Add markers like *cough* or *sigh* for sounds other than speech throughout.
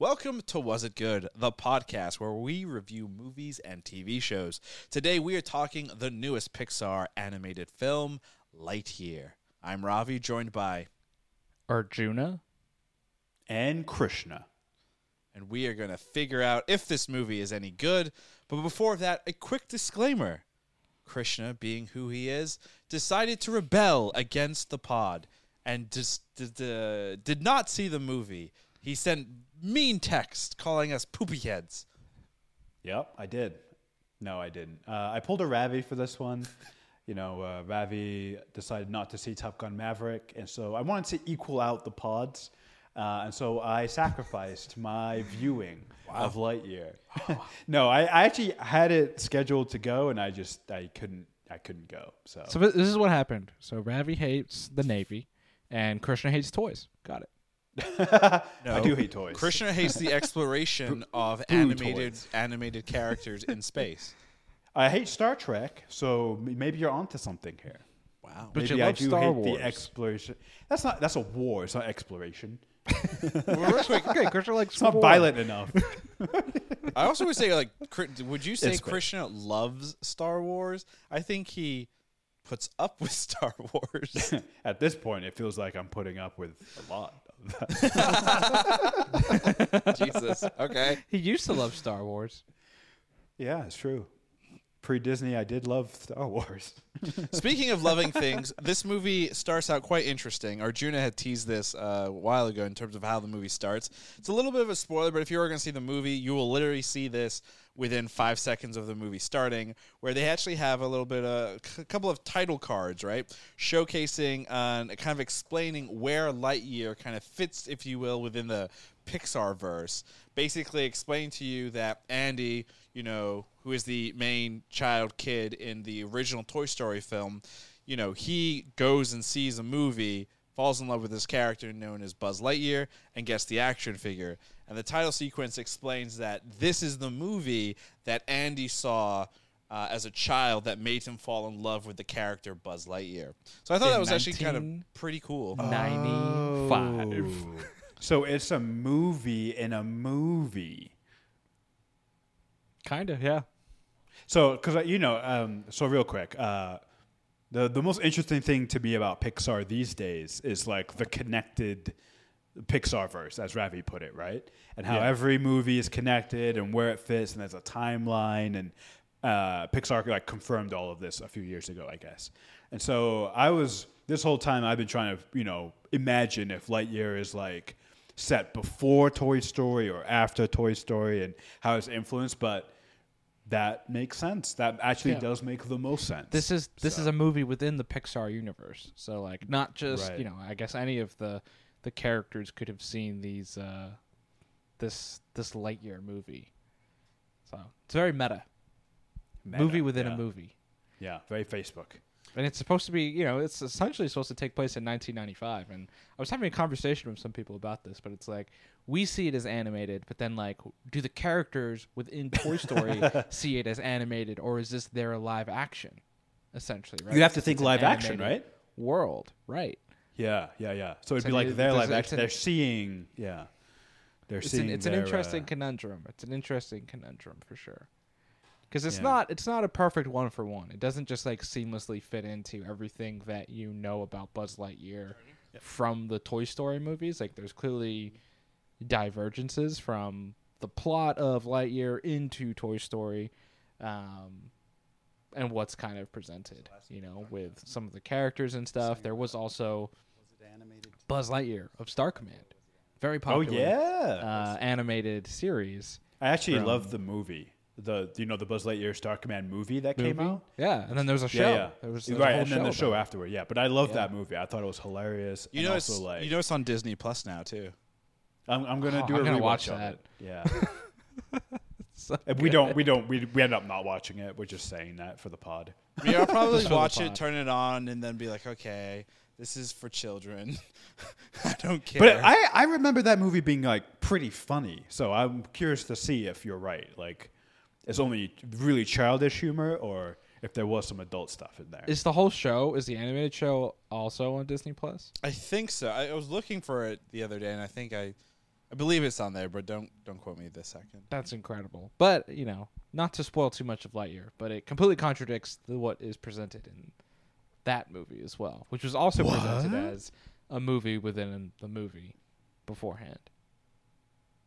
Welcome to Was It Good, the podcast where we review movies and TV shows. Today we are talking the newest Pixar animated film, Lightyear. I'm Ravi, joined by, Arjuna. and Krishna. and we are going to figure out if this movie is any good. But before that, a quick disclaimer. Krishna, being who he is, decided to rebel against the pod and just did, uh, did not see the movie. He sent mean text calling us poopy heads. Yep, I did. No, I didn't. Uh, I pulled a Ravi for this one. You know, uh, Ravi decided not to see Top Gun Maverick, and so I wanted to equal out the pods. Uh, and so I sacrificed my viewing of Lightyear. *laughs* no, I, I actually had it scheduled to go, and I just I couldn't I couldn't go. So, So this is what happened. So Ravi hates the Navy, and Krishna hates toys. Got it. I do hate toys. Krishna hates the exploration of boo animated toys. animated characters in space. I hate Star Trek, so maybe you're onto something here. Wow. But maybe you I love do Star hate Wars. the exploration. That's not that's a war. It's not exploration. *laughs* Real quick, okay, Krishna likes It's not violent enough. *laughs* I also would say like, would you say It's great. Krishna loves Star Wars? I think he puts up *laughs* with Star Wars. At this point, it feels like I'm putting up with a lot. Of *laughs* that. Jesus. Okay. He used to love Star Wars. yeah, it's true. Pre Disney, I did love Star Wars. *laughs* Speaking of loving things, this movie starts out quite interesting. Arjuna had teased this uh, a while ago in terms of how the movie starts. It's a little bit of a spoiler, but if you are going to see the movie, you will literally see this within five seconds of the movie starting, where they actually have a little bit of a couple of title cards, right, showcasing and kind of explaining where Lightyear kind of fits, if you will, within the Pixar verse. Basically, explain to you that Andy, you know, who is the main child kid in the original Toy Story film, you know, he goes and sees a movie, falls in love with this character known as Buzz Lightyear, and gets the action figure. And the title sequence explains that this is the movie that Andy saw. Uh, as a child, that made him fall in love with the character Buzz Lightyear. So I thought In that was actually kind of pretty cool. Ninety-five. so it's a movie in a movie. Kinda, yeah. So, because you know, um, so real quick, uh, the the most interesting thing to me about Pixar these days is like the connected Pixar verse, as Ravi put it, right? And how Yeah. every movie is connected and where it fits, and there's a timeline. And uh, Pixar like confirmed all of this a few years ago, I guess. And so I was this whole time I've been trying to you know imagine if Lightyear is like set before Toy Story or after Toy Story, and how it's influenced, but that makes sense. That actually Yeah. does make the most sense. This is this So- is a movie within the Pixar universe. So like not just Right. you know I guess any of the the characters could have seen these uh, this this Lightyear movie. So it's very meta. Meta, movie within yeah. a movie. Yeah, very Facebook. And it's supposed to be, you know, it's essentially supposed to take place in 1995. And I was having a conversation with some people about this, but it's like we see it as animated, but then like, do the characters within Toy Story *laughs* see it as animated, or is this their live action? Essentially, right? You have to think live action, right? World, right? Yeah, yeah, yeah. So it'd So be like their live action. They're seeing, yeah, they're It's seeing. an, it's an interesting uh, conundrum. It's an interesting conundrum for sure. Because it's Yeah. not it's not a perfect one for one. It doesn't just like seamlessly fit into everything that you know about Buzz Lightyear from the Toy Story movies. Like there's clearly divergences from the plot of Lightyear into Toy Story, um, and what's kind of presented. You know, with some of the characters and stuff. There was also Buzz Lightyear of Star Command, very popular. oh popular. yeah, Uh, animated series. I actually from- love the movie. The you know the Buzz Lightyear Star Command movie that came out. Yeah, and then there was a show. Yeah, yeah. There was, there was right, whole and then the show about it. afterward. Yeah, but I love Yeah. that movie. I thought it was hilarious. You know, also it's, like you know it's on Disney Plus now too. I'm, I'm gonna Oh, do I'm a gonna rewatch watch of that. it. Yeah, *laughs* So And we good. don't we don't we we end up not watching it. We're just saying that for the pod. Yeah, *laughs* I'll probably Just for watch it, turn it on, and then be like, okay, this is for children. *laughs* I don't care. But I, I remember that movie being like pretty funny. So I'm curious to see if you're right. Like, it's only really childish humor, or if there was some adult stuff in there. Is the whole show? Is the animated show also on Disney Plus? I think so. I, I was looking for it the other day, and I think I I believe it's on there, but don't don't quote me this second. That's incredible. But you know, not to spoil too much of Lightyear, but it completely contradicts the, what is presented in that movie as well, which was also presented as a movie within the movie beforehand.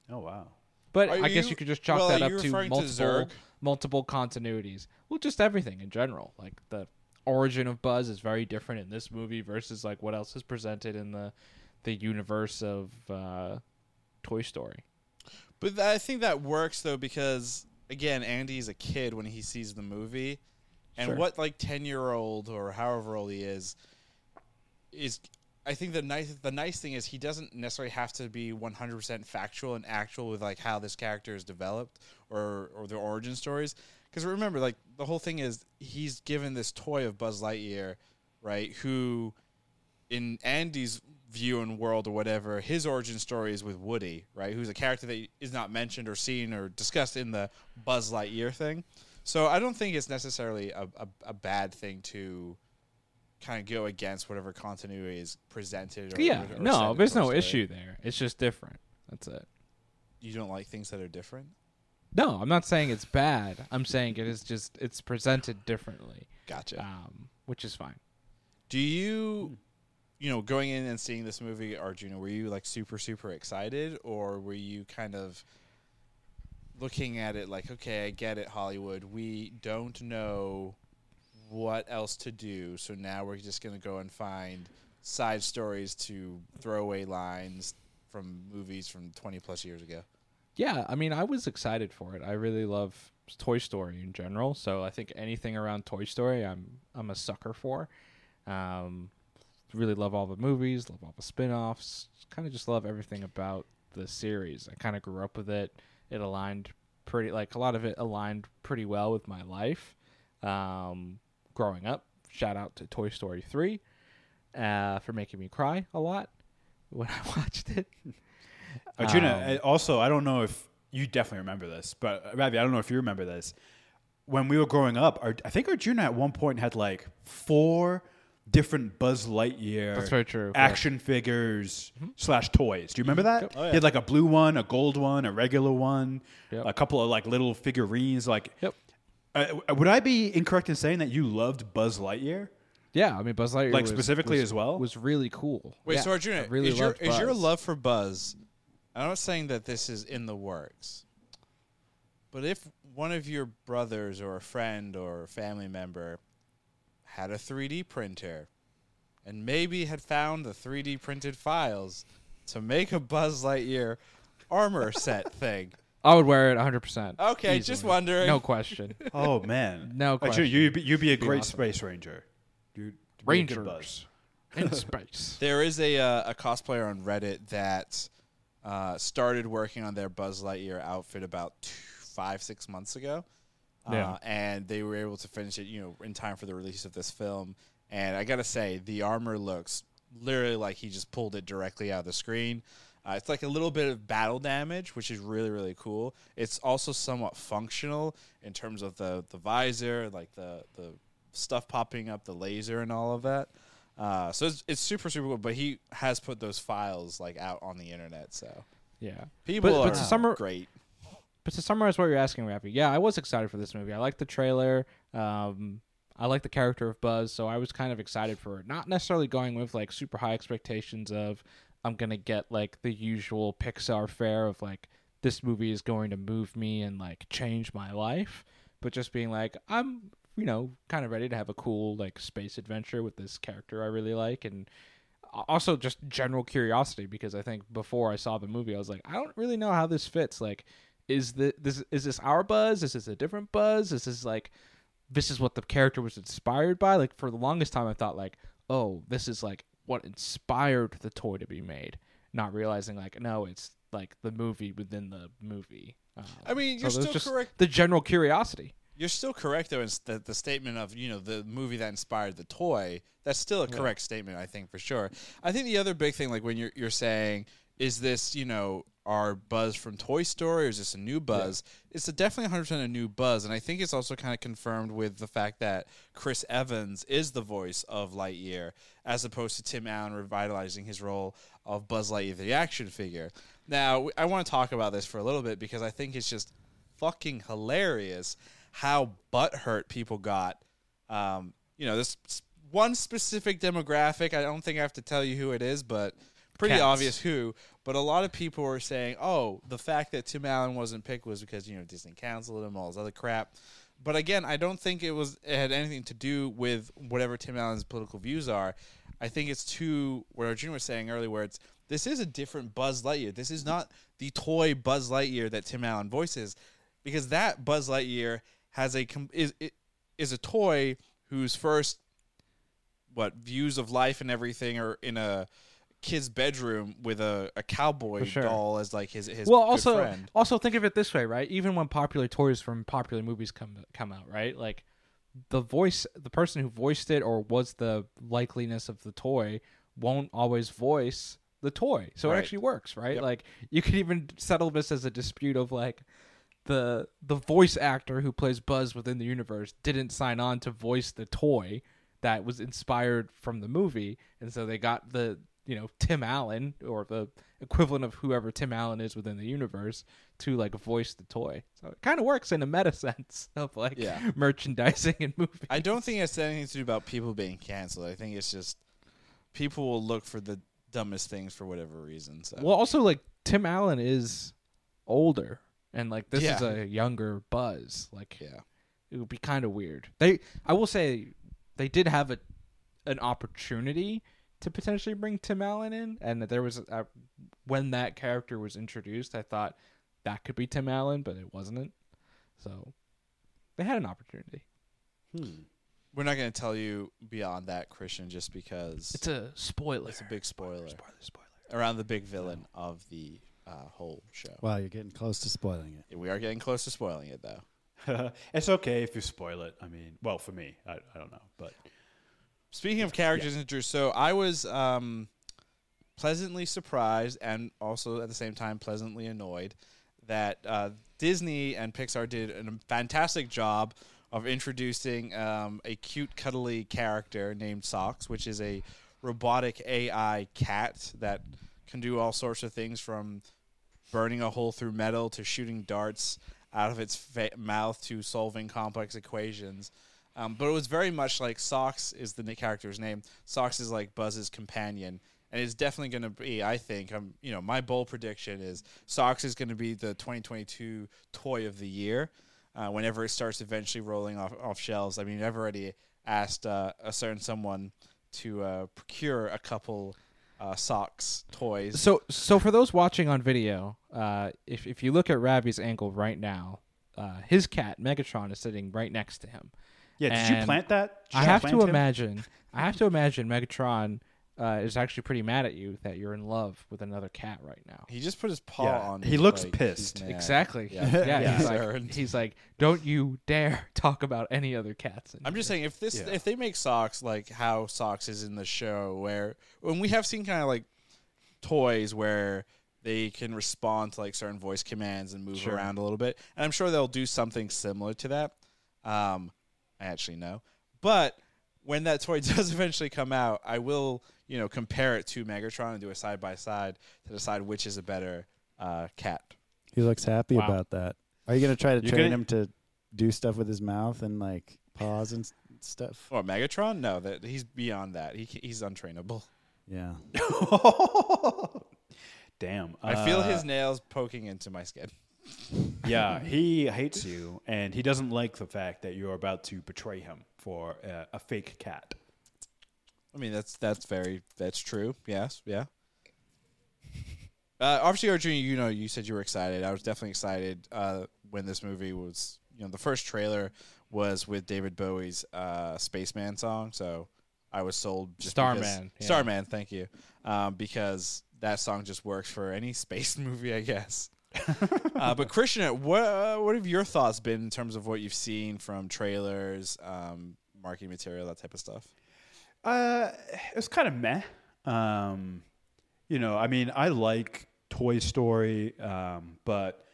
Oh wow. But Are I guess you- you could just chalk well, that up to referring to multiple multiple continuities. Well, just everything in general. Like the origin of Buzz is very different in this movie versus like what else is presented in the the universe of uh, Toy Story. But I think that works though because again, Andy's a kid when he sees the movie, and Sure. what like ten year old or however old he is is. I think the nice the nice thing is he doesn't necessarily have to be one hundred percent factual and actual with like how this character is developed or or their origin stories. Because remember, like the whole thing is he's given this toy of Buzz Lightyear, right? Who in Andy's view and world or whatever, his origin story is with Woody, right? Who's a character that is not mentioned or seen or discussed in the Buzz Lightyear thing. So I don't think it's necessarily a, a, a bad thing to kind of go against whatever continuity is presented. Or, yeah, or- no, there's no issue there. It's just different. That's it. You don't like things that are different. No, I'm not saying it's bad. I'm saying it is just it's presented differently, Gotcha. um, which is fine. Do you, you know, going in and seeing this movie, Arjuna, were you like super, super excited, or were you kind of looking at it like, okay, I get it, Hollywood. We don't know what else to do, so now we're just going to go and find side stories to throwaway lines from movies from 20 plus years ago. Yeah, I mean, I was excited for it. I really love Toy Story in general, so I think anything around Toy Story, I'm I'm a sucker for. Um, really love all the movies, love all the spin-offs. Kind of just love everything about the series. I kind of grew up with it. It aligned pretty like a lot of it aligned pretty well with my life. Um, growing up, shout out to Toy Story 3 uh, for making me cry a lot *laughs* when I watched it. *laughs* Arjuna, Um, uh, also, I don't know if you definitely remember this, but uh, Ravi, I don't know if you remember this. When we were growing up, our, I think our Arjuna at one point had like four different Buzz Lightyear That's very true, action figures slash toys. Do you remember that? Oh, yeah. He had like a blue one, a gold one, a regular one, Yep. a couple of like little figurines. Like, Yep. Uh, would I be incorrect in saying that you loved Buzz Lightyear? Yeah, I mean Buzz Lightyear, Like, was- specifically was- as well? was really cool. Wait, Yeah, so Arjuna, I really is, your, is your love for Buzz? I'm not saying that this is in the works, but if one of your brothers or a friend or a family member had a 3D printer and maybe had found the 3D printed files to make a Buzz Lightyear armor set thing. I would wear it 100. percent Okay, just wondering. No question. *laughs* Oh man, *laughs* No Arjuna, question. you'd be, you'd be a Be great awesome. space ranger. You'd be a good Buzz. Rangers in *laughs* space. There is a uh, a cosplayer on Reddit that uh, started working on their Buzz Lightyear outfit about two, five six months ago, Yeah. uh, and they were able to finish it, you know, in time for the release of this film. And I gotta say, the armor looks literally like he just pulled it directly out of the screen. Uh, it's like a little bit of battle damage, which is really really cool. It's also somewhat functional in terms of the the visor, like the the stuff popping up, the laser, and all of that. Uh, so it's, it's super super cool. But he has put those files like out on the internet, so Yeah. people But- are but to great. But to summarize what you're asking, Ravi, yeah, I was excited for this movie. I liked the trailer. Um, I like the character of Buzz, so I was kind of excited for it. Not necessarily going with like super high expectations of I'm gonna get like the usual Pixar fare of like this movie is going to move me and like change my life, but just being like I'm you know kind of ready to have a cool like space adventure with this character I really like. And also just general curiosity because I think before I saw the movie I was like I don't really know how this fits. Like is the this is this our buzz? Is this a different buzz? Is this like this is what the character was inspired by? Like for the longest time I thought like oh this is like what inspired the toy to be made not realizing like no it's like the movie within the movie um, I mean, you're there's still correct. the general curiosity You're still correct though. in the, the statement of you know the movie that inspired the toy. That's still a correct statement, I think for sure. I think the other big thing, like when you're you're saying, is this you know our Buzz from Toy Story, or is this a new Buzz? It's a definitely 100 percent a new Buzz, and I think it's also kind of confirmed with the fact that Chris Evans is the voice of Lightyear, as opposed to Tim Allen revitalizing his role of Buzz Lightyear, the action figure. Now, I want to talk about this for a little bit because I think it's just fucking hilarious how butthurt people got. Um, you know, this one specific demographic. I don't think I have to tell you who it is, but pretty Cats. obvious who. But a lot of people were saying, "Oh, the fact that Tim Allen wasn't picked was because you know Disney canceled him, all this other crap." But again, I don't think it was it had anything to do with whatever Tim Allen's political views are. I think it's to where Arjun was saying earlier, where it's this is a different Buzz Lightyear. This is not the toy Buzz Lightyear that Tim Allen voices, because that Buzz Lightyear has a is is a toy whose first what views of life and everything are in a kid's bedroom with a, a cowboy sure. doll as like his his well, also friend. also think of it this way, right? Even when popular toys from popular movies come come out, right? Like the voice, the person who voiced it or was the likeliness of the toy won't always voice the toy, so Right. it actually works, right? Yep. Like you could even settle this as a dispute of like the the voice actor who plays Buzz within the universe didn't sign on to voice the toy that was inspired from the movie, and so they got the you know Tim Allen or the equivalent of whoever Tim Allen is within the universe to like voice the toy. So it kind of works in a meta *laughs* sense of like Yeah. merchandising and movies. I don't think it's anything to do about people being canceled. I think it's just people will look for the dumbest things for whatever reason. So. Well, also like Tim Allen is older, and like this is a younger Buzz. Like yeah. it would be kind of weird. They, I will say, they did have a an opportunity to potentially bring Tim Allen in, and that there was a, when that character was introduced, I thought that could be Tim Allen, but it wasn't. So they had an opportunity. Hmm. We're not going to tell you beyond that, Krishna, just because It's a spoiler. it's a big spoiler spoiler, spoiler. around the big villain of the uh, whole show. Wow, you're getting close to spoiling it. We are getting close to spoiling it, though. *laughs* it's okay if you spoil it. I mean, well, for me, I, I don't know, but Speaking of characters introduced, so I was um, pleasantly surprised and also at the same time pleasantly annoyed that uh, Disney and Pixar did a fantastic job of introducing um, a cute, cuddly character named Socks, which is a robotic AI cat that can do all sorts of things from burning a hole through metal to shooting darts out of its fa- mouth to solving complex equations. Um, but it was very much like Socks is the character's name. Socks is like Buzz's companion, and it's definitely going to be. I think. Um, you know, my bold prediction is Socks is going to be the 2022 toy of the year. Uh, whenever it starts eventually rolling off, off shelves, I mean, I've already asked uh, a certain someone to uh, procure a couple uh, socks toys. So, so for those watching on video, uh, if if you look at Ravi's angle right now, uh, his cat Megatron is sitting right next to him. Yeah. Did you plant that? Did I have to him? imagine. I have to imagine Megatron uh, is actually pretty mad at you that you're in love with another cat right now. He just put his paw Yeah, on. he me, looks like, pissed. he's. Exactly. Yeah. *laughs* Yeah. Yeah. He's, like, he's like, don't you dare *laughs* talk about any other cats. in I'm just saying if this Yeah. if they make socks like how socks is in the show where when we have seen kind of like toys where they can respond to like certain voice commands and move Sure. around a little bit and I'm sure they'll do something similar to that. Um, I actually know, but when that toy *laughs* does eventually come out, I will you know compare it to Megatron and do a side by side to decide which is a better uh, cat. He looks happy Wow. about that. Are you gonna try to You're train gonna- him to do stuff with his mouth and like paws and s- stuff? Or Megatron? No, that he's beyond that. He he's untrainable. Yeah. *laughs* Damn. I feel uh, his nails poking into my skin. Yeah, *laughs* he hates you, and he doesn't like the fact that you're about to betray him for uh, a fake cat. I mean, that's that's very that's true. Yes, yeah. Uh, obviously, Arjun, you know, you said you were excited. I was definitely excited uh, when this movie was. You know, the first trailer was with David Bowie's uh, "Spaceman" song, so I was sold. Just Starman, yeah. Starman, thank you, um, because that song just works for any space *laughs* movie, I guess. Uh, but Krishna, what what have your thoughts been in terms of what you've seen from trailers, um, marketing material, that type of stuff? Uh, it's kind of meh. Um, you know, I mean, I like Toy Story, um, but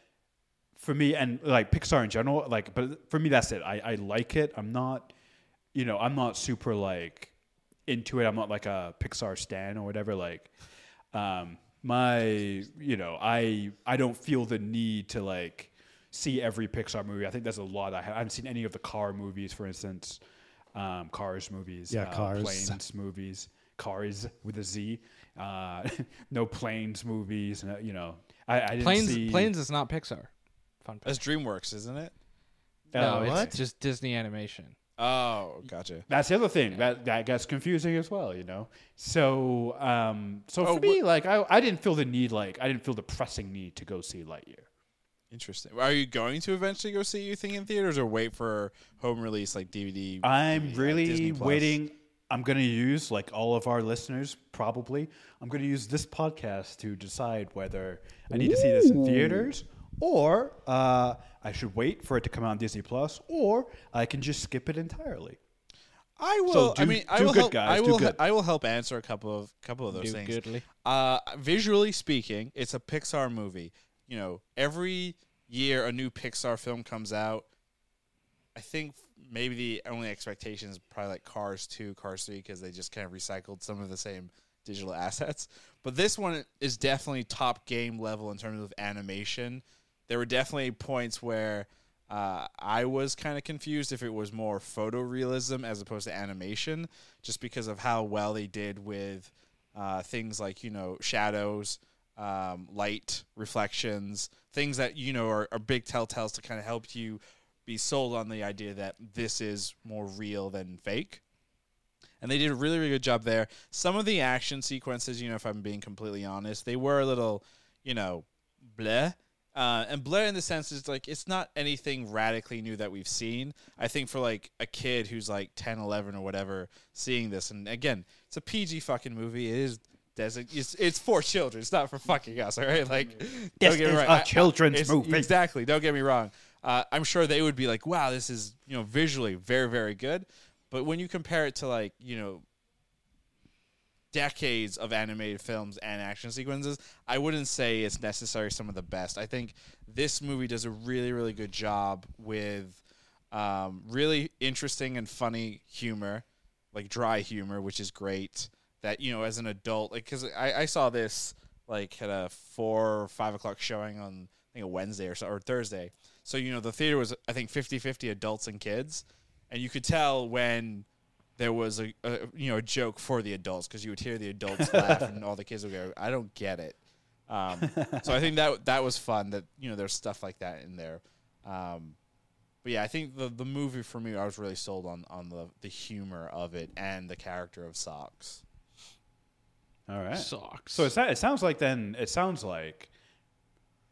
for me, and like Pixar in general, like, but for me, that's it. I, I like it. I'm not, you know, I'm not super like into it. I'm not like a Pixar stan or whatever. Like, um, my you know I I don't feel the need to like see every Pixar movie. I think there's a lot. I, ha- I haven't seen any of the car movies, for instance, um, Cars movies, Yeah, uh, Cars. planes movies, Cars with a Z, uh, *laughs* no planes movies. uh, You know, I, I didn't Planes see Planes is not Pixar. Fun fact. That's DreamWorks, isn't it? no, Uh, it's what? just Disney animation. Oh, gotcha. That's the other thing that that gets confusing as well, you know. So, um, so Oh, for me, like I, I didn't feel the need, like I didn't feel the pressing need to go see Lightyear. Interesting. Are you going to eventually go see you think in theaters or wait for home release like DVD? I'm Disney really Plus? waiting. I'm going to use, like all of our listeners, probably, I'm going to use this podcast to decide whether I need to see this in theaters or uh, I should wait for it to come out on Disney Plus or I can just skip it entirely. I will. So I do- mean, I will good, help. guys, I do will. good. I will help answer a couple of couple of those Do things. goodly. Uh, visually speaking, it's a Pixar movie. You know, every year a new Pixar film comes out. I think maybe the only expectation is probably like Cars 2, Cars 3, because they just kind of recycled some of the same digital *laughs* assets. But this one is definitely top game level in terms of animation. There were definitely points where uh, I was kind of confused if it was more photorealism as opposed to animation, just because of how well they did with uh, things like you know shadows, um, light, reflections, things that you know are, are big telltales to kind of help you be sold on the idea that this is more real than fake. And they did a really, really good job there. Some of the action sequences, you know, if I'm being completely honest, they were a little, you know, bleh. Uh, and Blair, in the sense is like it's not anything radically new that we've seen. I think for like a kid who's like 10, 11 or whatever seeing this, and again, it's a PG fucking movie. It is it's, it's for children. It's not for fucking us, all right? Like, This don't get me a I- I- children's it's- movie. Exactly. Don't get me wrong. Uh, I'm sure they would be like, "Wow, this is you know visually very, very good." But when you compare it to like you know decades of animated films and action sequences, I wouldn't say it's necessarily some of the best. I think this movie does a really, really good job with um, really interesting and funny humor, like dry humor, which is great. That you know, as an adult, like because I, I saw this like at a four or five o'clock showing on I think a Wednesday or so or Thursday. So you know, the theater was I think 50-50 adults and kids, and you could tell when there was a, a you know a joke for the adults because you would hear the adults *laughs* laugh and all the kids would go, "I don't get it." Um, *laughs* so I think that that was fun. That you know there's stuff like that in there. Um, but yeah, I think the the movie for me, I was really sold on on the the humor of it and the character of Socks. All right. Socks. So it, it sounds like then it sounds like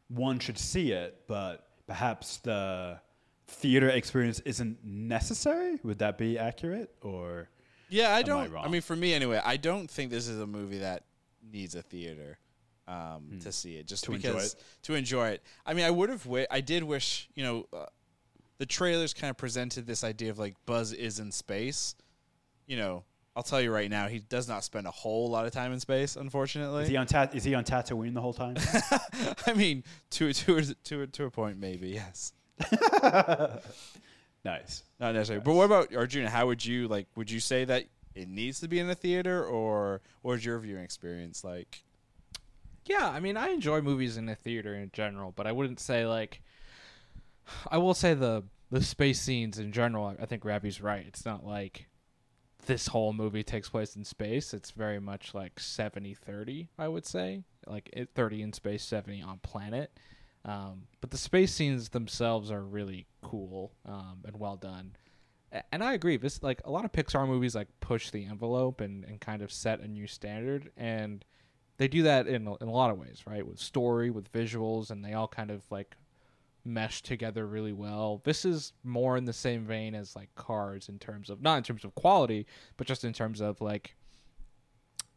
one should see it, but perhaps the theater experience isn't necessary. Would that be accurate? Or Yeah, I I don't. I, wrong? mean, for me anyway, I don't think this is a movie that needs a theater um, to see it. Just Hmm. To enjoy because it? to enjoy it. I mean, I would have. Wi- I did wish. You know, uh, the trailers kind of presented this idea of like Buzz is in space. You know, I'll tell you right now, he does not spend a whole lot of time in space. Unfortunately, is he on is he on Tatooine the whole time? *laughs* I mean, to to to to a point, maybe yes. *laughs* nice. Not necessarily. But what about Arjuna? How would you like? Would you say that it needs to be in a theater, or what is your viewing experience like? Yeah, I mean, I enjoy movies in the theater in general, but I wouldn't say like. I will say the the space scenes in general. I think Ravi's right. It's not like this whole movie takes place in space. It's very much like 70-30, I would say. Like it, 30 in space, 70 on planet. Um, but the space scenes themselves are really cool um, and well done. And I agree. This like a lot of Pixar movies like push the envelope and, and kind of set a new standard and they do that in in a lot of ways, right? With story, with visuals, and they all kind of like mesh together really well. This is more in the same vein as like Cars in terms of not in terms of quality, but just in terms of like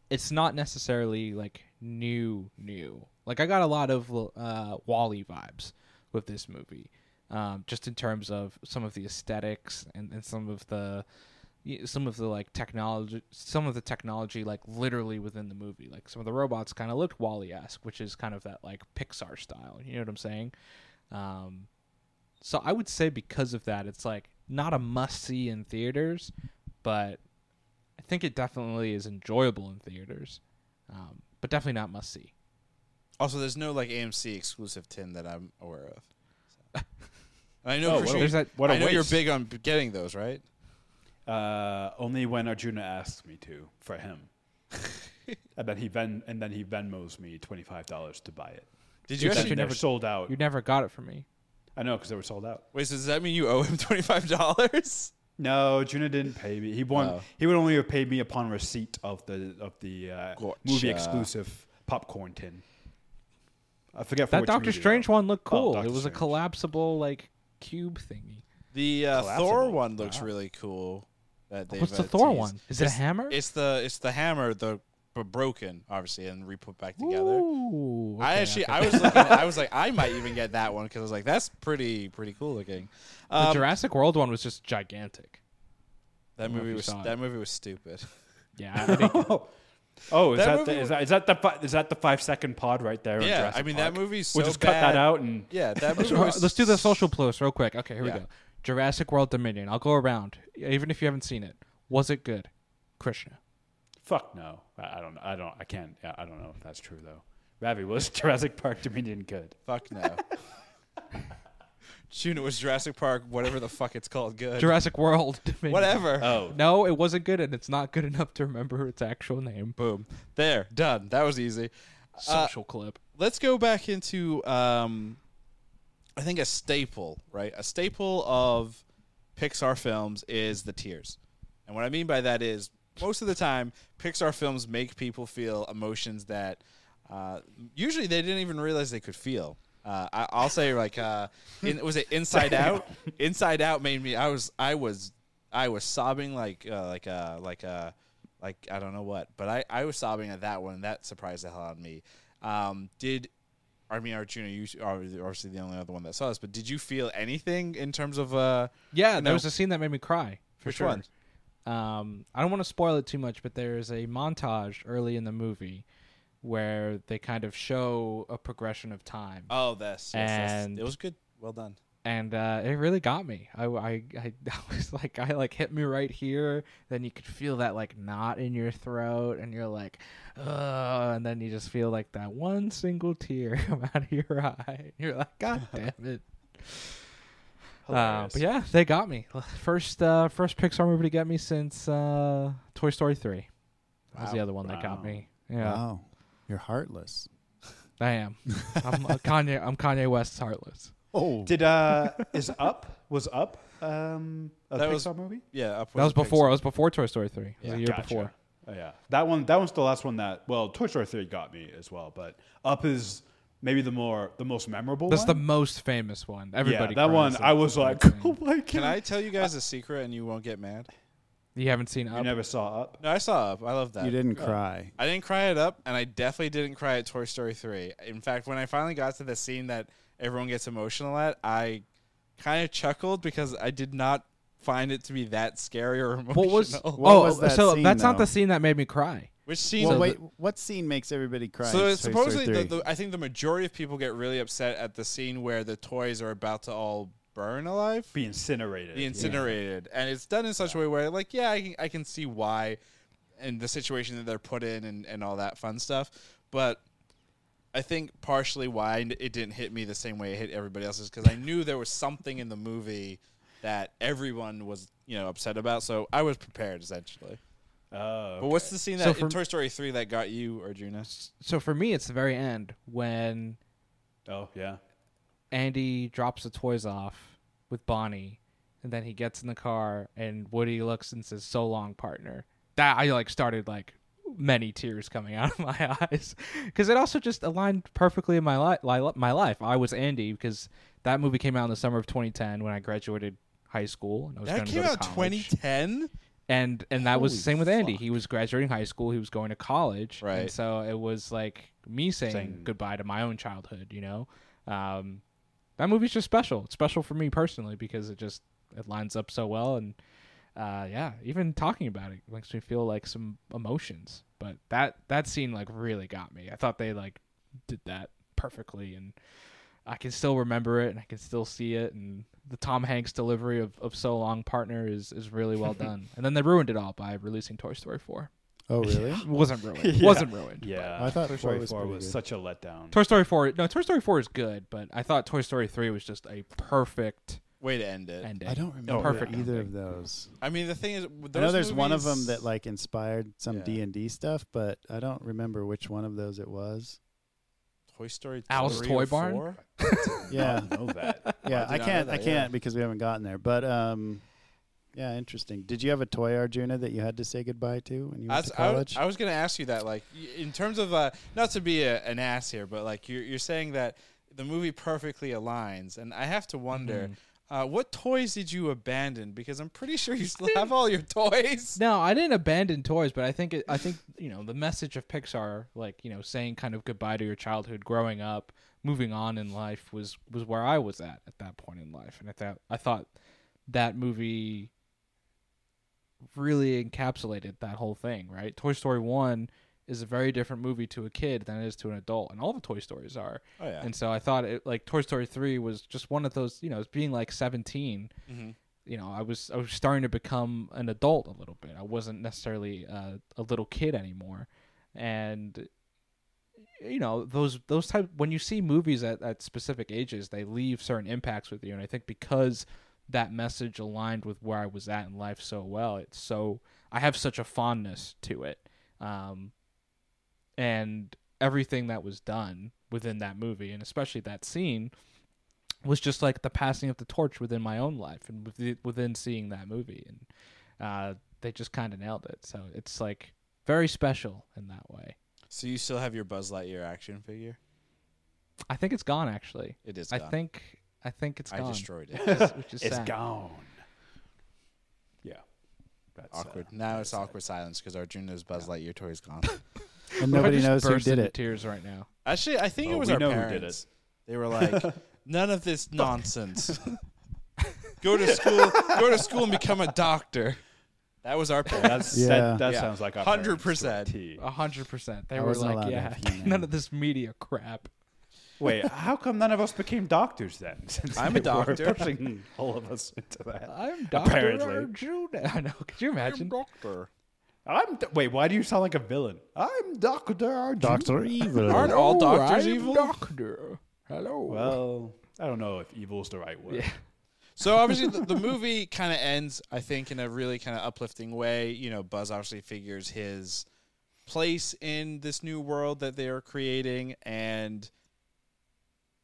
it's not necessarily like new new. Like I got a lot of uh WALL-E vibes with this movie. Um, just in terms of some of the aesthetics and, and some of the some of the like technology some of the technology like literally within the movie like some of the robots kind of looked WALL-E-esque which is kind of that like pixar style you know what i'm saying um, so i would say because of that it's like not a must-see in theaters but i think it definitely is enjoyable in theaters um, but definitely not must-see Also, there's no like AMC exclusive tin that I'm aware of. So. *laughs* I know, Oh, Krishna, what a- There's that. What a I know you're big on getting those, right? Uh, only when Arjuna asks me to for him, *laughs* and then he ven and then he Venmos me twenty five dollars to buy it. Did you Yes, Then actually? they're never- sold out. You never got it from me. I know because they were sold out. Wait, so does that mean you owe him *laughs* twenty five dollars? No, Arjuna didn't pay me. He won. Oh. He would only have paid me upon receipt of the of the uh, movie exclusive popcorn tin. I forget for That which Doctor Strange though. one looked Oh, cool. Doctor it was Strange. a collapsible like cube thingy. The uh, Thor one looks Wow. really cool. That they've, What's the uh, Thor teased. one? Is it a hammer? It's the it's the hammer, the but broken, obviously, and re put back together. Ooh, I actually, okay. I was looking. *laughs* I was like, I might even get that one because I was like, that's pretty, pretty cool looking. the Um, Jurassic World one was just gigantic. that don't know if movie was saw it. that movie was stupid. Yeah, I didn't *laughs* get- Oh, is that, that the, was, is, that, is that the fi- is that the five second pod right there? yeah, Jurassic I mean Park? that movie's so We'll just bad. cut that out and Yeah, that *laughs* movie So, was. let's do the social plus real quick. Okay, here Yeah. we go. Jurassic World Dominion. I'll go around, even if you haven't seen it. Was it good, Krishna? fuck no. I, I don't. I don't. I can't. Yeah, I don't know if that's true though. Ravi was *laughs* Jurassic Park Dominion good. Fuck no. *laughs* June was Jurassic Park, whatever the fuck it's called, good. Jurassic World *laughs* Dominion. Whatever. Oh, No, it wasn't good, and it's not good enough to remember its actual name. Boom. There. Done. That was easy. Uh, Social clip. let's go back into um I think a staple, right? A staple of Pixar films is the tears. And what I mean by that is most of the time Pixar films make people feel emotions that uh, usually they didn't even realize they could feel. Uh, I, I'll say like uh, in, was it Inside Out? Inside Out made me. I was I was I was sobbing like uh, like uh, like uh, like I don't know what, but I, I was sobbing at that one. That surprised the hell out of me. Um, did mean Arjuna? You are obviously the only other one that saw this, but did you feel anything in terms of uh? Yeah, there know- was a scene that made me cry. For sure. one? Um, I don't want to spoil it too much, but there's a montage early in the movie where they kind of show a progression of time, Oh, this. Yes, yes. And- it was good. Well done. and uh, it really got me. I, I, I, *laughs* I was like, I like hit me right here. Then you could feel that like knot in your throat, and you're like, uh, and then you just feel like that one single tear *laughs* come out of your eye. And you're like, God *laughs* damn it. Uh, but yeah, they got me. First, uh, first Pixar movie to get me since uh, Toy Story three. That was the other one that got me. Yeah, Wow. You're heartless. I am. I'm uh, *laughs* Kanye. I'm Kanye West's heartless. Oh. Did uh is up was up um a That Pixar was- movie? Yeah, up That was before. Pixar. It was before Toy Story three. It was Yeah. a year Gotcha. before. Oh, yeah, that one that one's the last one that well Toy Story three got me as well, but Up is maybe the more the most memorable. That's the most famous one. Everybody. yeah, that one I was like, *laughs* oh my god! Can I tell you guys a secret and you won't get mad? You haven't seen You never saw Up? No, I saw Up. I love that. You didn't uh, cry. I didn't cry it up, and I definitely didn't cry at Toy Story 3. In fact, when I finally got to the scene that everyone gets emotional at, I kind of chuckled because I did not find it to be that scary or emotional. *laughs* What was? What oh, was that so scene, that's not the scene that made me cry. Which scene? Well, So wait. what scene makes everybody cry? so it's supposedly, the, the, I think the majority of people get really upset at the scene where the toys are about to all burn alive. Be incinerated. be incinerated, and it's done in such a way where, like, yeah, I can, I can see why, and the situation that they're put in, and, and all that fun stuff. But I think partially why it didn't hit me the same way it hit everybody else is because I knew there was something in the movie that everyone was, you know, upset about. So I was prepared essentially. Oh, But what's the scene that for- in Toy Story three that got you, Arjuna? So for me, it's the very end when oh yeah. Andy drops the toys off with Bonnie, and then he gets in the car, and Woody looks and says, "So long, partner." That I like started like many tears coming out of my *laughs* eyes because it also just aligned perfectly in my life. Li- my life, I was Andy because that movie came out in the summer of 2010 when I graduated high school and I was That going to came go to out 2010. and and that was the same with Andy. fuck. He was graduating high school. He was going to college, Right. And so it was like me saying Saying- goodbye to my own childhood. You know, um, that movie's just special. It's special for me personally because it just it lines up so well, and uh, yeah, even talking about it makes me feel like some emotions. But that that scene like really got me. I thought they like did that perfectly, and I can still remember it, and I can still see it, and the Tom Hanks delivery of, of "So Long, Partner" is is really well *laughs* done. and then they ruined it all by releasing Toy Story four. Oh, *laughs* really? It *laughs* wasn't ruined. *laughs* Yeah. wasn't ruined. Yeah, I thought Toy four Story was Four pretty was good. such a letdown. Toy Story 4 No, Toy Story 4 is good, but I thought Toy Story 3 was just a perfect Way to end it. ending. I don't remember perfect either ending. of those. I mean, the thing is, with I know those there's one of them movies- that like inspired some Yeah. D and D stuff, but I don't remember which one of those it was. Toy Story. Al's 3 Toy or Barn? 4? Yeah, I know that. yeah. I I did not know can't. that, I yeah. can't because we haven't gotten there. But um, yeah, interesting. Did you have a toy Arjuna that you had to say goodbye to when you I went was, to college? I was going to ask you that, like, in terms of, uh, not to be a, an ass here, but like you're, you're saying that the movie perfectly aligns, and I have to wonder, Mhm. uh, what toys did you abandon? Because I'm pretty sure you still have all your toys. No, I didn't abandon toys, but I think it, I think you know the message of Pixar, like you know, saying kind of goodbye to your childhood, growing up, moving on in life, was was where I was at at that point in life, and I thought I thought that movie really encapsulated that whole thing. Right, Toy Story one is a very different movie to a kid than it is to an adult, and all the Toy Stories are. Oh yeah. And so I thought it like Toy Story three was just one of those, you know, being like seventeen hmm you know, I was I was starting to become an adult a little bit. I wasn't necessarily uh, a little kid anymore, and you know those those type when you see movies at, at specific ages, they leave certain impacts with you. And I think because that message aligned with where I was at in life so well, it's so I have such a fondness to it, um, and everything that was done within that movie, and especially that scene was just like the passing of the torch within my own life and within, seeing that movie and uh, they just kind of nailed it so it's like very special in that way So you still have your Buzz Lightyear action figure? i think it's gone actually It is. i think i think it's I gone I destroyed it. *laughs* which is, which is it's sad. gone. Yeah, that's uh, awkward. now that's it's sad. awkward silence because our Arjuna's Buzz Lightyear toy is gone. *laughs* and What if I nobody knows who did it. tears right now Actually, I think Oh, it was we our know who did parents. They were like, *laughs* "None of this nonsense. go to school. Go to school and become a doctor." That was our parents. That's, Yeah. That, that Yeah. sounds like a 100%. A hundred percent they I were like yeah none of this media crap Wait, how come none of us became doctors then? *laughs* Since I'm a they were doctor. Pushing all of us into that. i'm dr Apparently. Arjuna. *laughs* i know could you imagine doctor. I'm d- wait. Why do you sound like a villain? I'm Doctor Arjuna. Doctor Evil. Aren't all Hello, doctors I'm evil? doctor hello Well, I don't know if evil's the right word. Yeah. So obviously the, the movie *laughs* kind of ends, I think, in a really kind of uplifting way. You know, Buzz obviously figures his place in this new world that they are creating, and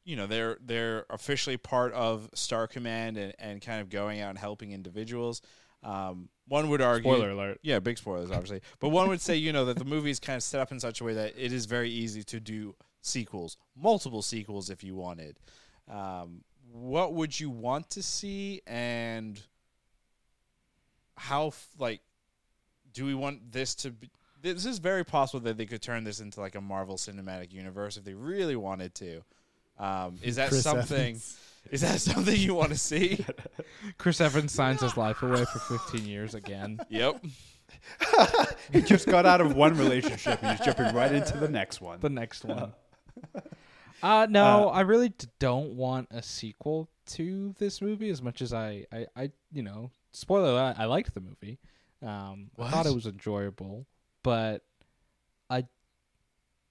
you know they're they're officially part of Star Command and, and kind of going out and helping individuals. Um, one would argue, spoiler alert yeah, big spoilers, obviously. But one would say, you know, that the movie is kind of set up in such a way that it is very easy to do sequels, multiple sequels if you wanted. Um, what would you want to see, and how, like, do we want this to be? This is very possible that they could turn this into like a Marvel Cinematic Universe if they really wanted to. Um, is that Chris something? Evans. Is that something you want to see? *laughs* Chris Evans signs his life away for 15 years again. *laughs* yep. *laughs* He just got out of one relationship and he's jumping right into the next one. The next one. Uh, no, I really d- don't want a sequel to this movie as much as I, I, I you know, spoiler alert, I liked the movie. Um, I thought it was enjoyable, but I,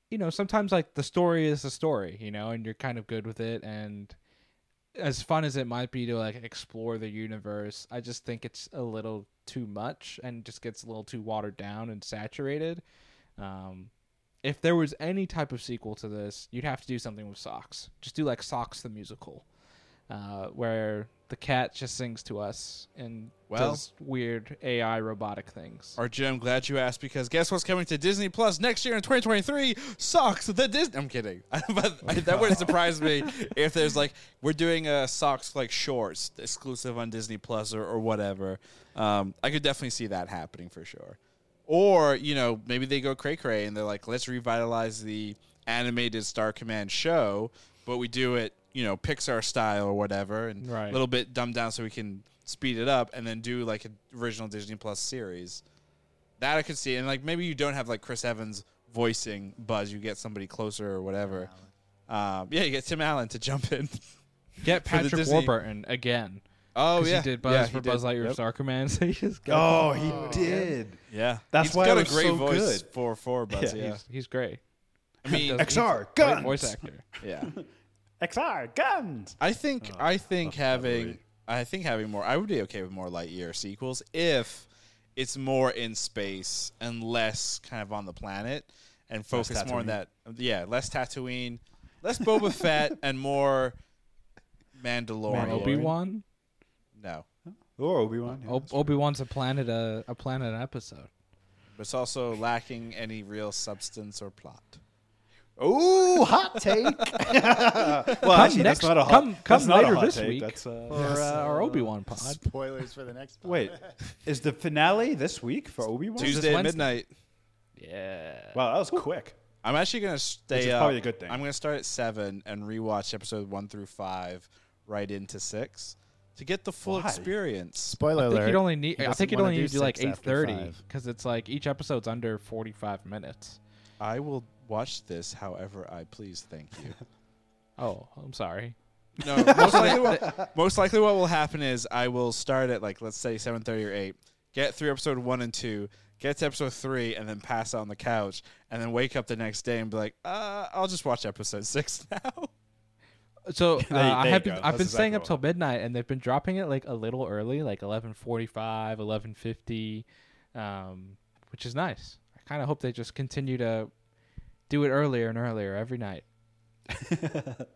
you know, sometimes like the story is the story, you know, and you're kind of good with it. And as fun as it might be to like explore the universe, I just think it's a little too much and just gets a little too watered down and saturated. Um, if there was any type of sequel to this, you'd have to do something with Socks. Just do like Socks the musical, uh, where the cat just sings to us and Well- does weird AI robotic things. Arjun, I'm glad you asked because guess what's coming to Disney Plus next year in 2023? Socks the Disney. I'm kidding, *laughs* but *laughs* that wouldn't surprise me *laughs* if there's like we're doing a socks like shorts exclusive on Disney Plus or, or whatever. Um, I could definitely see that happening for sure. Or you know maybe they go cray cray and they're like let's revitalize the animated Star Command show, but we do it you know Pixar style or whatever, and Right. a little bit dumbed down so we can speed it up, and then do like an original Disney Plus series. That I could see, and like maybe you don't have like Chris Evans voicing Buzz, you get somebody closer or whatever. Um, yeah, you get Tim Allen to jump in. *laughs* Get Patrick Warburton again. Oh yeah, he did Buzz yeah, for he Buzz did. Lightyear Yep. Star Command. *laughs* So he just got Oh, he did. Yeah, That's He's why got a great so voice good. for for Buzz. Yeah, Yeah, He's, he's great. I mean, *laughs* Does- he's a XR great guns. voice actor. yeah. XR guns. I think oh, I think love having movie. I think having more I would be okay with more Lightyear sequels if it's more in space and less kind of on the planet and focus more on that yeah less Tatooine, less Boba *laughs* Fett and more Mandalorian. Mandalorian. Obi Wan. No, Or Obi Wan. Obi Wan's a planet a a planet episode. but it's also lacking any real substance or plot. Ooh, hot take. *laughs* well, Come actually, next- that's not a hot. come- come that's not a later hot this take. week. That's, uh, Or uh, our Obi Wan pod. Spoilers for the next. Pod. Wait, is the finale this week for Obi Wan? Tuesday at midnight. Yeah. Wow, that was quick. I'm actually gonna stay is up. probably a good thing. I'm gonna start at seven and rewatch episode one through five, right into six, to get the full Why? experience. Spoiler I think alert. you'd only need. I think you'd only need to do like six eight after thirty five. because it's like each episode's under forty five minutes. I will watch this however I please. Thank you. *laughs* Oh, I'm sorry. No, *laughs* most likely, what, most likely what will happen is I will start at like let's say seven thirty or eight, get through episode one and two, get to episode three, and then pass out on the couch, and then wake up the next day and be like, uh, I'll just watch episode *laughs* six now. So uh, There you- I have been. I've been That's staying up till midnight, and they've been dropping it like a little early, like 11:45, 11:50, um, which is nice. I kind of hope they just continue to do it earlier and earlier every night. *laughs*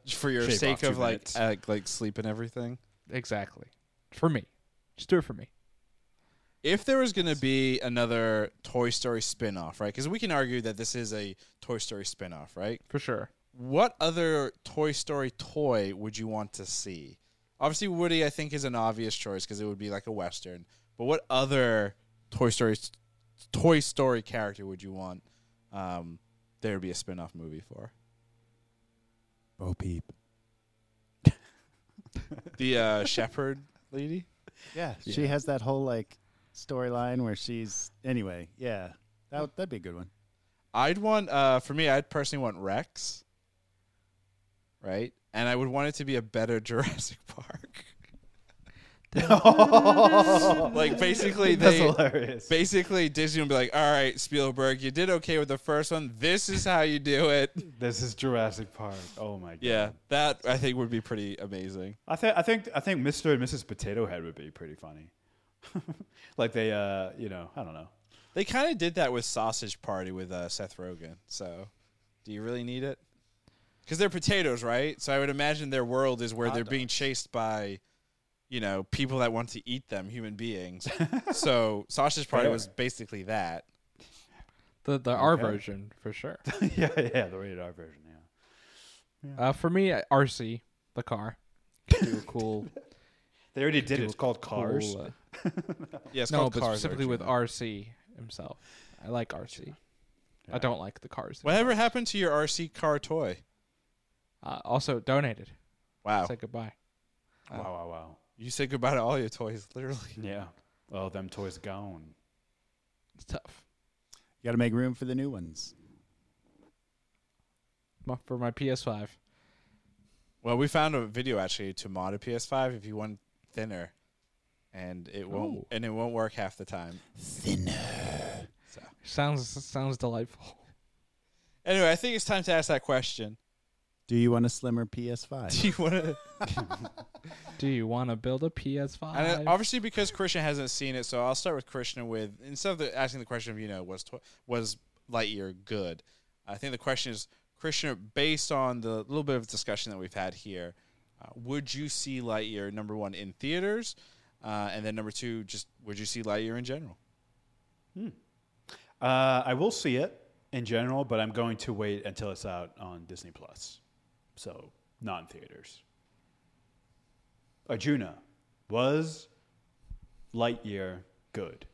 For your Shave sake off two of like minutes. uh, like sleep and everything. Exactly. For me, just do it for me. If there was going to be another Toy Story spin-off, right? Because we can argue that this is a Toy Story spin-off, right? For sure. What other Toy Story toy would you want to see? Obviously, Woody, I think, is an obvious choice because it would be like a western. But what other Toy Story Toy Story character would you want um, there to be a spin-off movie for? Bo Peep. *laughs* The uh, Shepherd lady. Yeah, she has that whole like storyline where she's anyway. Yeah, that would- that'd be a good one. I'd want uh, for me. I'd personally want Rex. Right, and I would want it to be a better *laughs* Jurassic Park. *laughs* like basically, That's they hilarious. basically Disney would be like, "All right, Spielberg, you did okay with the first one. This is how you do it." This is Jurassic Park. Oh my god. Yeah, that I think would be pretty amazing. I think I think I think Mr. and Mrs. Potato Head would be pretty funny. *laughs* like they uh, you know, I don't know. They kind of did that with Sausage Party with uh, Seth Rogen. So, do you really need it? Because they're potatoes, right? So I would imagine their world is where Hot they're being chased by, you know, people that want to eat them, human beings. *laughs* so Sausage Party Fair. was basically that. The the R Okay. version for sure. *laughs* yeah, yeah, the rated R version, yeah. Uh, for me, uh, RC the car. Do a *laughs* cool. They already did do it. It's a called Cars. cool, uh, Yeah, it's no, called but Cars specifically with originally. RC himself. I like RC. Yeah. I don't like the cars. Whatever happened to your RC car toy? Uh, also donated. Wow, Say goodbye. Wow, wow, wow. You said goodbye to all your toys, literally. Yeah. Well, them toys gone. It's tough. You got to make room for the new ones. My- For my PS5. Well, we found a video actually to mod a PS5 if you want thinner, and it won't Oh. and it won't work half the time. Thinner. Sounds sounds delightful. Anyway, I think it's time to ask that question. Do you want a slimmer PS5? *laughs* Do you want to? *laughs* Do you want to build a PS5? And uh, obviously, because Christian hasn't seen it, so I'll start with Christian. With instead of the, asking the question of you know was to, was Lightyear good, I think the question is Christian based on the little bit of discussion that we've had here. Uh, would you see Lightyear number one in theaters, uh, and then number two, just would you see Lightyear in general? Uh, I will see it in general, but I'm going to wait until it's out on Disney Plus. So, not in theaters. Arjuna, was Lightyear good?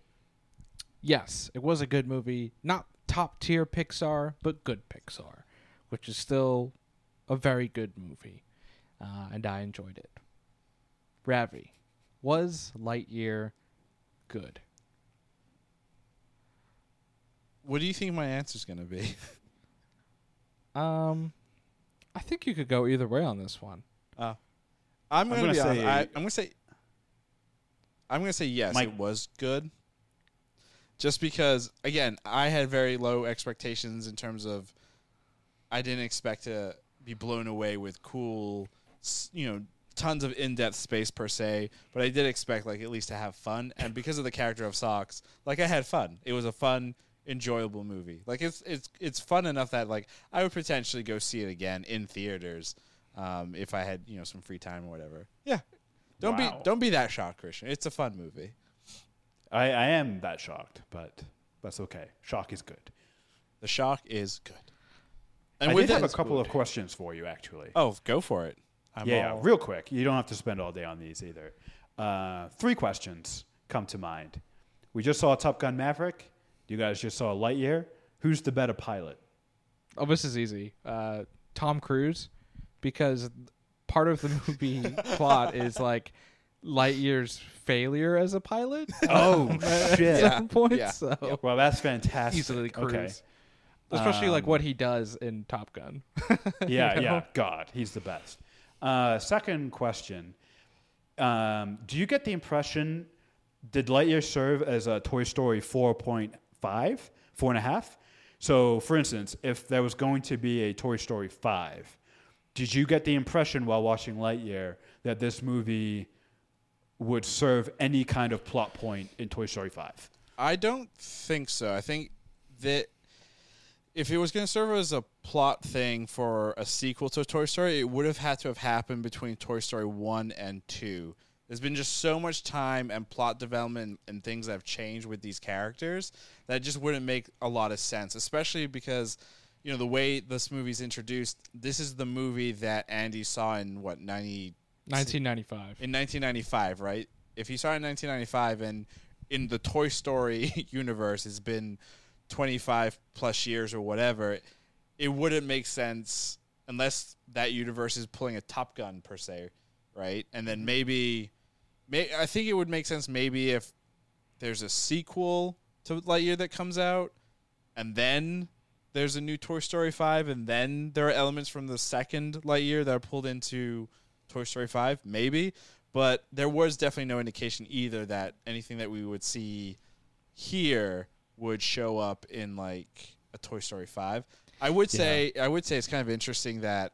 yes, it was a good movie. Not top tier Pixar, but good Pixar, which is still a very good movie, uh, and I enjoyed it. Ravi, was Lightyear good? What do you think my answer is going to be? *laughs* Um, I think you could go either way on this one. Uh, I'm I'm going to gonna be say- I, I'm going to say I'm gonna say yes. Mike- It was good. Just because, again, I had very low expectations in terms of, I didn't expect to be blown away with cool, you know, tons of in-depth space per se. But I did expect like at least to have fun, and because of the character of Sox, like I had fun. It was a fun, enjoyable movie. Like it's it's it's fun enough that like I would potentially go see it again in theaters, um, if I had you know some free time or whatever. Yeah. Don't Wow. be don't be that shocked, Christian. It's a fun movie. I, I am that shocked, but that's okay. Shock is good. The shock is good. I with did have a couple of questions for you, actually. Oh, go for it. I'm yeah, all- real quick. You don't have to spend all day on these either. Uh, three questions come to mind. We just saw Top Gun Maverick. You guys just saw Lightyear. Who's the better pilot? Oh, this is easy. Uh, Tom Cruise, because part of the movie *laughs* plot is like Lightyear's failure as a pilot. *laughs* Oh *laughs* at shit! some point. Yeah. So Well, that's fantastic. easily Cruise. Okay. Especially like Um, what he does in Top Gun. Yeah, You know? yeah. God, he's the best. Uh, second question: um, Do you get the impression did Lightyear serve as a Toy Story 4.5, four and a half? So, for instance, if there was going to be a Toy Story 5, did you get the impression while watching Lightyear that this movie would serve any kind of plot point in Toy Story 5? I don't think so. I think that if it was going to serve as a plot thing for a sequel to Toy Story, it would have had to have happened between Toy Story 1 and 2. There's been just so much time and plot development and things that have changed with these characters that it just wouldn't make a lot of sense, especially because you know the way this movie's introduced. This is the movie that Andy saw in what 90 1995. in 1995, right? If you saw it in 1995 and in the Toy Story *laughs* universe it's been 25 plus years or whatever, it wouldn't make sense unless that universe is pulling a Top Gun per se, right? And then mm-hmm. maybe, may, I think it would make sense maybe if there's a sequel to Lightyear that comes out, and then there's a new Toy Story 5, and then there are elements from the second Lightyear that are pulled into Toy Story 5, maybe. But there was definitely no indication either that anything that we would see here would show up in like a Toy Story 5. I would say I would say it's kind of interesting that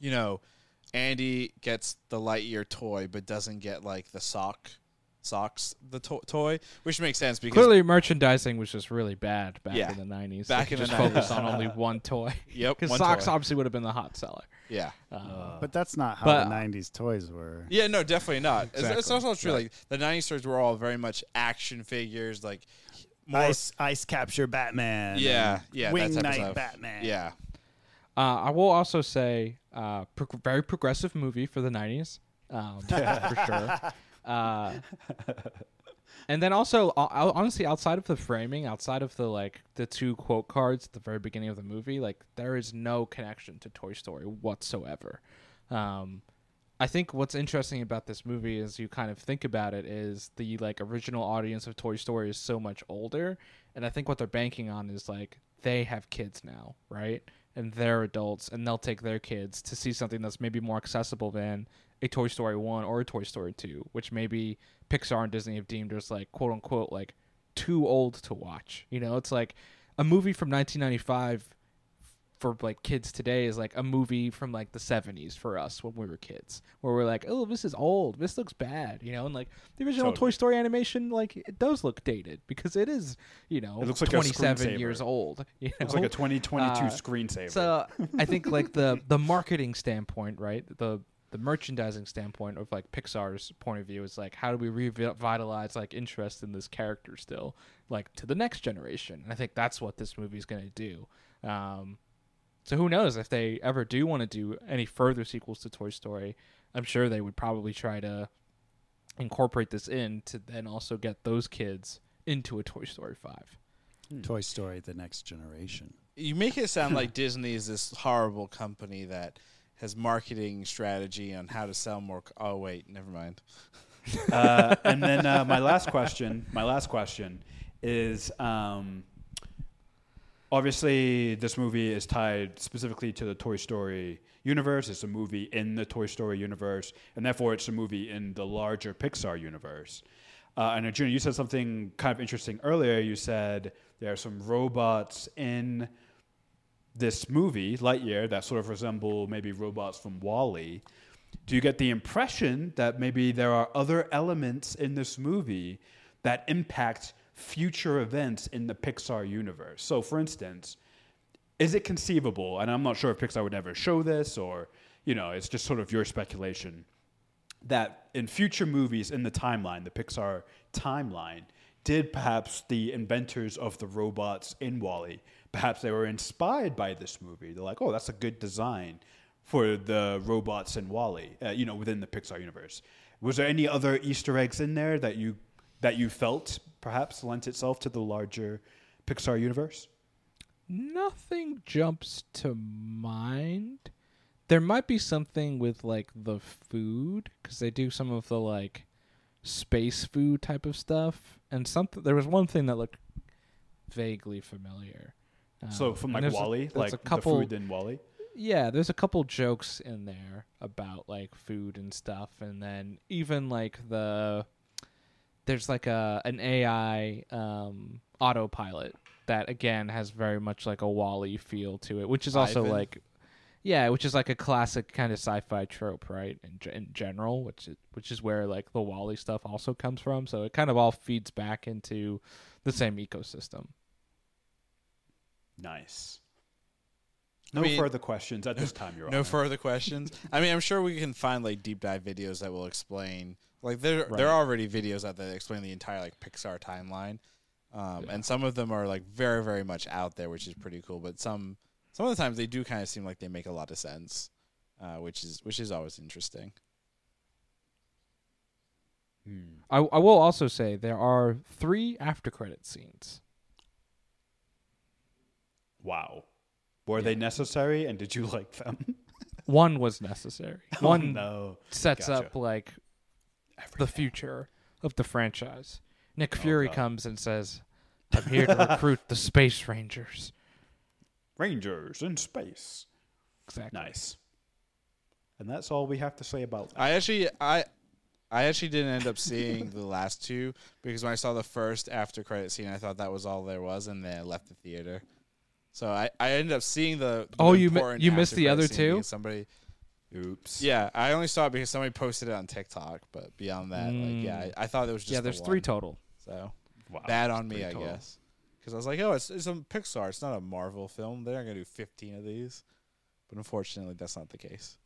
you know, Andy gets the Lightyear toy but doesn't get like the sock socks the to- toy, which makes sense because Clearly, merchandising was just really bad back Yeah. in the 90s. Back They in the just focused 90s. on only *laughs* one toy. yep, *laughs* Because socks toy. obviously would have been the hot seller. yeah. Uh, But that's not how But- the '90s toys were. Yeah, no, definitely not. It's, it's also true. Like the '90s toys were all very much action figures, like more. Ice, ice capture Batman. Yeah, yeah, that Wing Knight. Batman. Yeah, Uh, I will also say, uh, pro- very progressive movie for the '90s, um, *laughs* for sure. Uh, and then also, uh, honestly, outside of the framing, outside of the like the two quote cards at the very beginning of the movie, like there is no connection to Toy Story whatsoever. Um, I think what's interesting about this movie is you kind of think about it is the like original audience of Toy Story is so much older, and I think what they're banking on is like they have kids now, right? And they're adults, and they'll take their kids to see something that's maybe more accessible than a Toy Story one or a Toy Story two, which maybe Pixar and Disney have deemed as like quote unquote like too old to watch. You know, it's like a movie from 1995 for like kids today is like a movie from like the 70s for us when we were kids where we're like oh this is old this looks bad you know and like the original Totally. toy story animation like it does look dated because it is you know It looks like 27 screensaver. years old *laughs* you It's know? like a 2022 Uh, screensaver. so I think *laughs* like the the marketing standpoint, right? The the merchandising standpoint of like Pixar's point of view is like how do we revitalize like interest in this character still like to the next generation? And I think that's what this movie is going to do. Um, so who knows if they ever do want to do any further sequels to Toy Story? I'm sure they would probably try to incorporate this in to then also get those kids into a Toy Story 5. Toy Story: The Next Generation. you make it sound like Disney is this horrible company that has marketing strategy on how to sell more. c- Oh wait, never mind. uh, and then uh, my last question, my last question is, um, obviously, this movie is tied specifically to the Toy Story universe. It's a movie in the Toy Story universe, and therefore, it's a movie in the larger Pixar universe. Uh, and Arjuna, you said something kind of interesting earlier. You said there are some robots in this movie, Lightyear, that sort of resemble maybe robots from WALL-E. Do you get the impression that maybe there are other elements in this movie that impact future events in the Pixar universe? So, for instance, is it conceivable, and I'm not sure if Pixar would ever show this or, you know, it's just sort of your speculation, that in future movies in the timeline, the Pixar timeline, did perhaps the inventors of the robots in WALL-E, perhaps they were inspired by this movie. They're like, oh, that's a good design for the robots in WALL-E, uh, you know, within the Pixar universe. Was there any other Easter eggs in there that you that you felt perhaps lent itself to the larger Pixar universe? Nothing jumps to mind. There might be something with like the food because they do some of the like space food type of stuff, and something. There was one thing that looked vaguely familiar. So Um, from and like a- WALL-E, there's like a couple, the food in WALL-E. yeah, there's a couple jokes in there about like food and stuff, and then even like the there's like a an AI um, autopilot that again has very much like a WALL-E feel to it, which is also Ivan? like yeah, which is like a classic kind of sci-fi trope, right? In, in general, which is, which is where like the WALL-E stuff also comes from. So it kind of all feeds back into the same ecosystem. Nice. No mean- further questions at this time, Your *laughs* No Honor. further questions. I mean, I'm sure we can find like deep dive videos that will explain. Like there, Right. there are already videos out there that explain the entire like Pixar timeline, um, and some of them are like very, very much out there, which is pretty cool. But some, some of the times they do kind of seem like they make a lot of sense, uh, which is which is always interesting. Hmm. I, I will also say there are three after credit scenes. Wow. Were they necessary, and did you *laughs* like them? One was necessary. Oh, One no. sets Gotcha. up like the future of the franchise. Nick Oh, Fury God. comes and says, *laughs* "I'm here to recruit the Space Rangers." Rangers in space. Exactly. Nice. And that's all we have to say about that. I actually, I, I actually didn't end up seeing the *laughs* last two because when I saw the first after credit scene, I thought that was all there was, and then I left the theater. So I, I ended up seeing the. the Oh, you mi- you missed the other two? Somebody, Oops. yeah, I only saw it because somebody posted it on TikTok. But beyond that, like, yeah, mm. I, I thought it was just yeah, the there's three one. total. So Wow. bad on me, I total. guess. Because I was like, oh, it's, it's a Pixar. It's not a Marvel film. They're not going to do 15 of these. But unfortunately, that's not the case.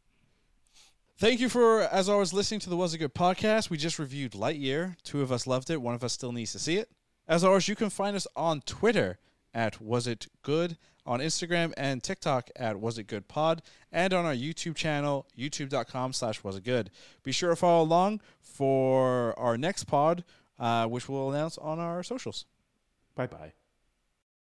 Thank you for, as always, listening to the Was It Good podcast. We just reviewed Lightyear. Two of us loved it. One of us still needs to see it. As always, you can find us on Twitter at Was It Good, on Instagram and TikTok at Was It Good Pod, and on our YouTube channel, youtube.com slash Was It Good. Be sure to follow along for our next pod, uh, which we'll announce on our socials. Bye bye.